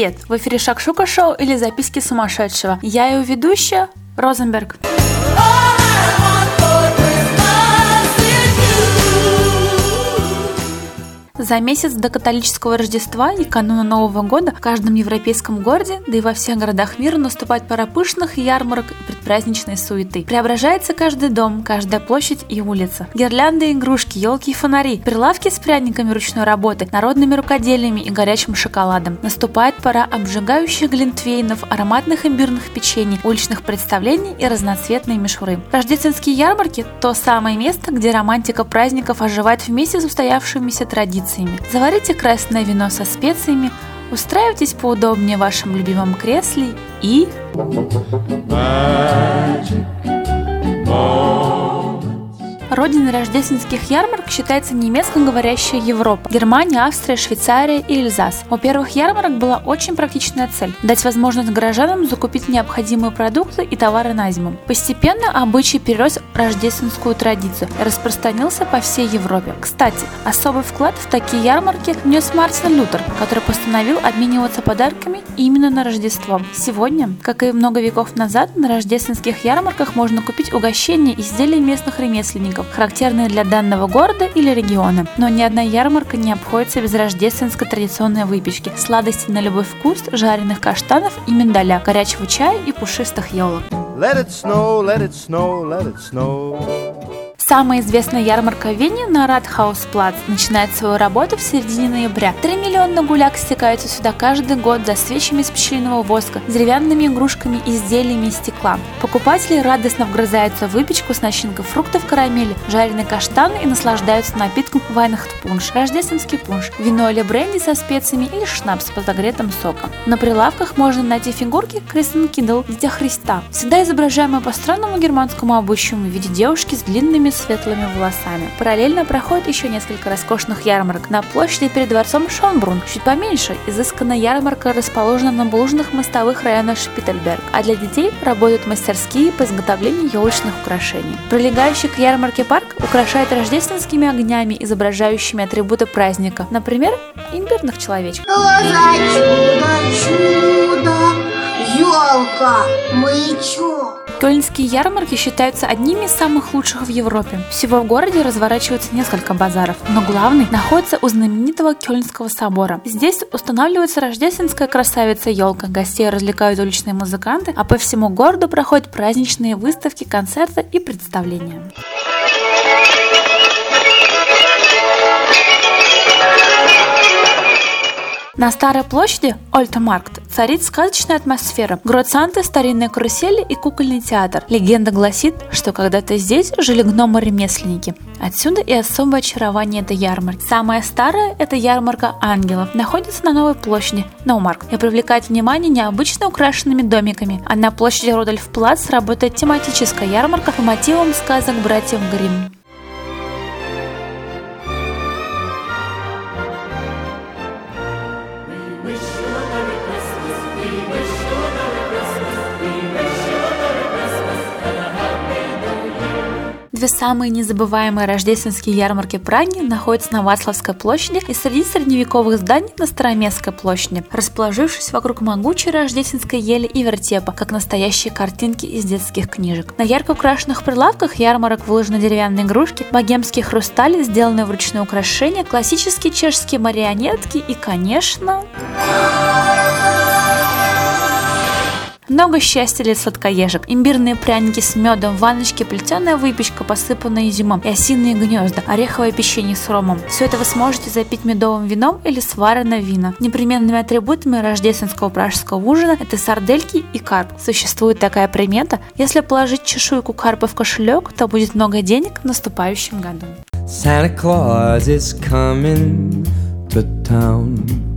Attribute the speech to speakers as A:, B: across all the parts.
A: Привет! В эфире Шакшука Шоу или Записки сумасшедшего. Я его ведущая Розенберг. За месяц до католического Рождества и кануна Нового года в каждом европейском городе, да и во всех городах мира наступает пора пышных ярмарок и предпраздничной суеты. Преображается каждый дом, каждая площадь и улица. Гирлянды, игрушки, елки и фонари, прилавки с пряниками ручной работы, народными рукоделиями и горячим шоколадом. Наступает пора обжигающих глинтвейнов, ароматных имбирных печений, уличных представлений и разноцветной мишуры. Рождественские ярмарки – то самое место, где романтика праздников оживает вместе с устоявшимися традициями специями. Заварите красное вино со специями, устраивайтесь поудобнее в вашем любимом кресле и... Magic Родиной рождественских ярмарок считается немецкоговорящая Европа, Германия, Австрия, Швейцария и Эльзас. У первых ярмарок была очень практичная цель – дать возможность горожанам закупить необходимые продукты и товары на зиму. Постепенно обычай перерос рождественскую традицию и распространился по всей Европе. Кстати, особый вклад в такие ярмарки внес Мартин Лютер, который постановил обмениваться подарками именно на Рождество. Сегодня, как и много веков назад, на рождественских ярмарках можно купить угощения и изделия местных ремесленников, праздников, характерные для данного города или региона. Но ни одна ярмарка не обходится без рождественской традиционной выпечки, сладости на любой вкус, жареных каштанов и миндаля, горячего чая и пушистых елок. Let it snow, let it snow, let it snow. Самая известная ярмарка в Вене на Ратхаусплац начинает свою работу в середине ноября. Три миллиона гуляк стекаются сюда каждый год за свечами из пчелиного воска, деревянными игрушками изделиями из стекла. Покупатели радостно вгрызаются в выпечку с начинкой фруктов карамели, жареные каштаны и наслаждаются напитком Weihnachtspunsch, рождественский пунш, вино или бренди со специями или шнапс с подогретым соком. На прилавках можно найти фигурки Кристен Кидл, Дитя Христа, всегда изображаемые по странному германскому обычаю в виде девушки с длинными светлыми волосами. Параллельно проходит еще несколько роскошных ярмарок. На площади перед дворцом Шонбрун, чуть поменьше, изысканная ярмарка расположена на булыжных мостовых района Шпитальберг, а для детей работают мастерские по изготовлению елочных украшений. Прилегающий к ярмарке парк украшает рождественскими огнями, изображающими атрибуты праздника, например, имбирных человечков. Глаза Кёльнские ярмарки считаются одними из самых лучших в Европе. Всего в городе разворачивается несколько базаров, но главный находится у знаменитого Кёльнского собора. Здесь устанавливается рождественская красавица елка, гостей развлекают уличные музыканты, а по всему городу проходят праздничные выставки, концерты и представления. На Старой площади Ольтамаркт царит сказочная атмосфера. Грот Санты, старинные карусели и кукольный театр. Легенда гласит, что когда-то здесь жили гномы-ремесленники. Отсюда и особое очарование этой ярмарки. Самая старая – это ярмарка ангелов. Находится на Новой площади, Ноумарк, и привлекает внимание необычно украшенными домиками. А на площади Рудольф Плац работает тематическая ярмарка по мотивам сказок братьев Гримм. Две самые незабываемые рождественские ярмарки Праги находятся на Вацлавской площади и среди средневековых зданий на Староместской площади, расположившись вокруг могучей рождественской ели и вертепа, как настоящие картинки из детских книжек. На ярко украшенных прилавках ярмарок выложены деревянные игрушки, богемские хрустали, сделанные вручную украшения, классические чешские марионетки и, конечно... Много счастья для сладкоежек. Имбирные пряники с медом, ванночки, плетеная выпечка, посыпанная изюмом, и осиные гнезда, ореховое печенье с ромом. Все это вы сможете запить медовым вином или сваренное вино. Непременными атрибутами рождественского пражского ужина это сардельки и карп. Существует такая примета, если положить чешуйку карпа в кошелек, то будет много денег в наступающем году. Santa Claus is coming to town.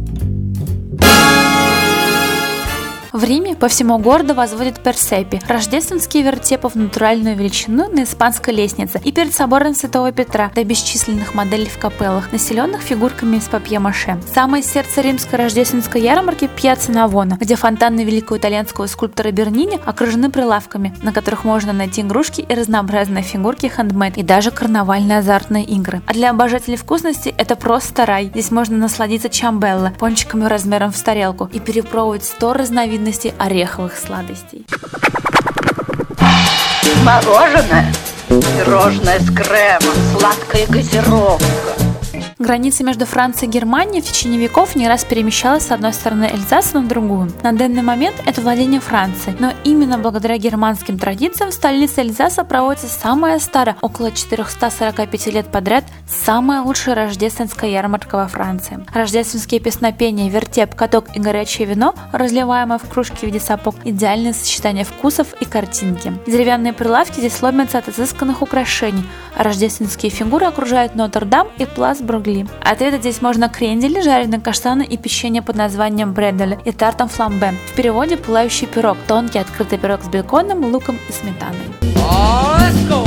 A: В Риме по всему городу возводят персепи – рождественские вертепы в натуральную величину на испанской лестнице и перед собором Святого Петра до бесчисленных моделей в капеллах, населенных фигурками из папье-маше. Самое сердце римской рождественской ярмарки – Пьяцца Навона, где фонтаны великого итальянского скульптора Бернини окружены прилавками, на которых можно найти игрушки и разнообразные фигурки хендмейд и даже карнавальные азартные игры. А для обожателей вкусности это просто рай. Здесь можно насладиться чамбелло, пончиками размером в тарелку и перепробовать 100 разновидностей ореховых сладостей.
B: Мороженое, пирожное с кремом, сладкая газировка.
A: Граница между Францией и Германией в течение веков не раз перемещалась с одной стороны Эльзаса на другую. На данный момент это владение Франции, но именно благодаря германским традициям в столице Эльзаса проводится самая старая, около 445 лет подряд, самая лучшая рождественская ярмарка во Франции. Рождественские песнопения, вертеп, каток и горячее вино, разливаемое в кружке в виде сапог, идеальное сочетание вкусов и картинки. Деревянные прилавки здесь ломятся от изысканных украшений, а рождественские фигуры окружают Нотр-Дам и Плас Бругли могли. Ответить здесь можно крендели, жареные каштаны и печенье под названием бредель и тартом фламбе. В переводе «пылающий пирог» – тонкий открытый пирог с беконом, луком и сметаной. Let's go!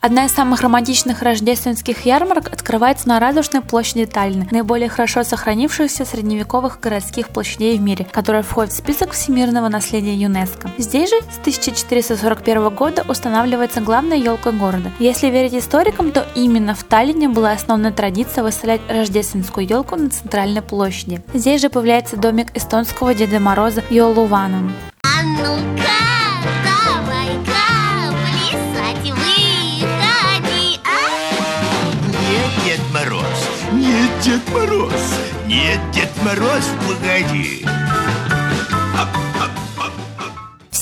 A: Одна из самых романтичных рождественских ярмарок открывается на Радужной площади Таллина, наиболее хорошо сохранившихся средневековых городских площадей в мире, которая входит в список всемирного наследия ЮНЕСКо. Здесь же с 1441 года устанавливается главная елка города. Если верить историкам, то именно в Таллине была основная традиция выставлять рождественскую елку на центральной площади. Здесь же появляется домик эстонского Деда Мороза Йолуваном. А ну-ка!
C: Дед Мороз! Нет, Дед Мороз, погоди!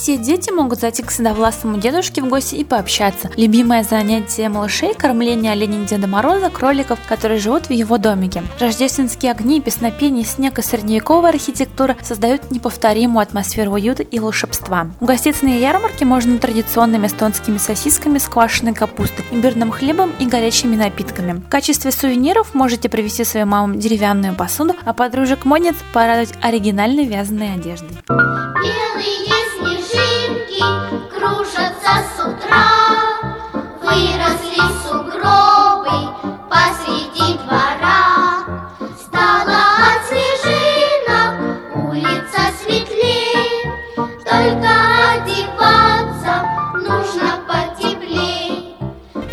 A: Все дети могут зайти к седовластому дедушке в гости и пообщаться. Любимое занятие малышей – кормление оленей Деда Мороза, кроликов, которые живут в его домике. Рождественские огни, песнопения, снег и средневековая архитектура создают неповторимую атмосферу уюта и волшебства. Угоститься на ярмарке можно традиционными эстонскими сосисками с квашеной капустой, имбирным хлебом и горячими напитками. В качестве сувениров можете привезти своим мамам деревянную посуду, а подружек-модниц порадовать оригинальной вязаной одеждой.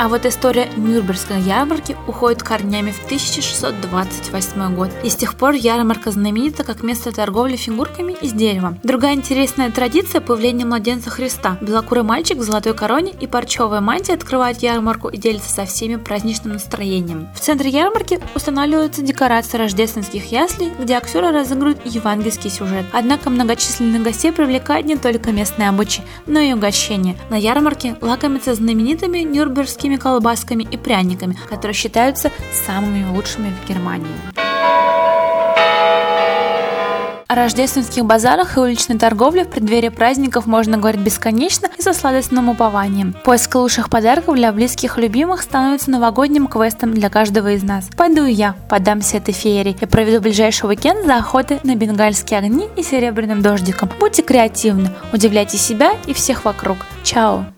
A: А вот история Нюрнбергской ярмарки уходит корнями в 1628 год. И с тех пор ярмарка знаменита как место торговли фигурками из дерева. Другая интересная традиция – появление младенца Христа. Белокурый мальчик в золотой короне и парчевая мантия открывает ярмарку и делится со всеми праздничным настроением. В центре ярмарки устанавливаются декорации рождественских яслей, где актеры разыгрывают евангельский сюжет. Однако многочисленных гостей привлекает не только местные обычаи, но и угощения. На ярмарке лакомятся знаменитыми нюрнбергскими вкусными колбасками и пряниками, которые считаются самыми лучшими в Германии. О рождественских базарах и уличной торговле в преддверии праздников можно говорить бесконечно и со сладостным упованием. Поиск лучших подарков для близких и любимых становится новогодним квестом для каждого из нас. Пойду я, подамся этой феерии и проведу ближайший уикенд за охотой на бенгальские огни и серебряным дождиком. Будьте креативны, удивляйте себя и всех вокруг. Чао!